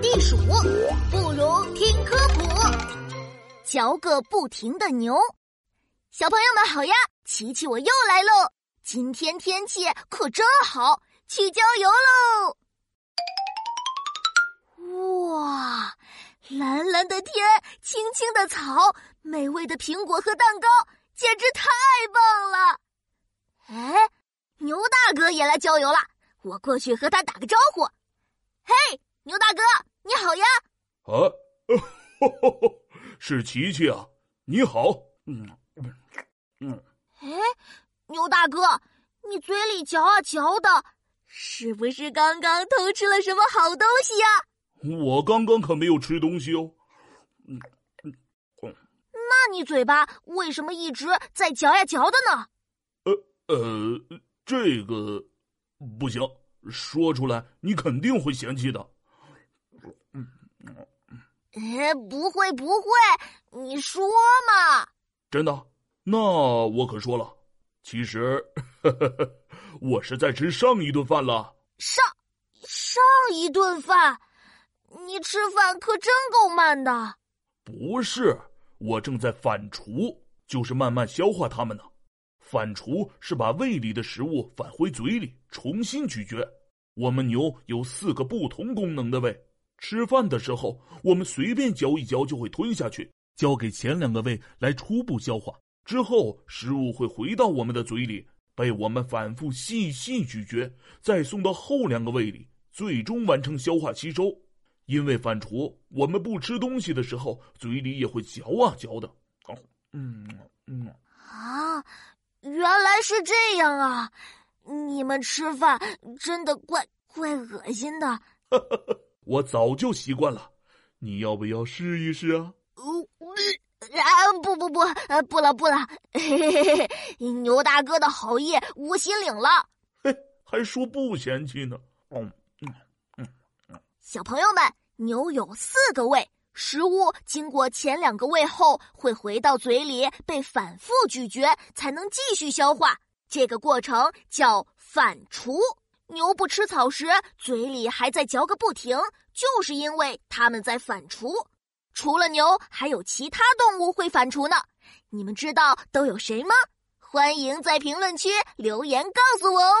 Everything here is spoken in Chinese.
地鼠，不如听科普。嚼个不停的牛，小朋友们好呀！琪琪我又来喽。今天天气可真好，去郊游喽！哇，蓝蓝的天，青青的草，美味的苹果和蛋糕，简直太棒了！哎，牛大哥也来郊游了，我过去和他打个招呼。嘿，牛大哥，你好呀！啊，是琪琪啊，你好。嗯嗯，哎。牛大哥，你嘴里嚼啊嚼的，是不是刚刚偷吃了什么好东西呀？我刚刚可没有吃东西哦。嗯嗯，那你嘴巴为什么一直在嚼呀嚼的呢？呃呃，这个不行，说出来你肯定会嫌弃的。嗯嗯哎，不会不会，你说嘛。真的？那我可说了。其实呵呵，我是在吃上一顿饭了。上上一顿饭，你吃饭可真够慢的。不是，我正在反刍，就是慢慢消化它们呢。反刍是把胃里的食物返回嘴里，重新咀嚼。我们牛有四个不同功能的胃，吃饭的时候，我们随便嚼一嚼就会吞下去，交给前两个胃来初步消化。之后，食物会回到我们的嘴里，被我们反复细细咀嚼，再送到后两个胃里，最终完成消化吸收。因为反刍，我们不吃东西的时候，嘴里也会嚼啊嚼的。哦，嗯嗯啊，原来是这样啊！你们吃饭真的怪怪恶心的。我早就习惯了，你要不要试一试啊？啊不不不，呃不了不了，嘿嘿嘿嘿，牛大哥的好意我心领了。嘿，还说不嫌弃呢。嗯嗯嗯嗯。小朋友们，牛有四个胃，食物经过前两个胃后，会回到嘴里被反复咀嚼，才能继续消化。这个过程叫反刍。牛不吃草时，嘴里还在嚼个不停，就是因为它们在反刍。除了牛，还有其他动物会反刍呢。你们知道都有谁吗？欢迎在评论区留言告诉我哦。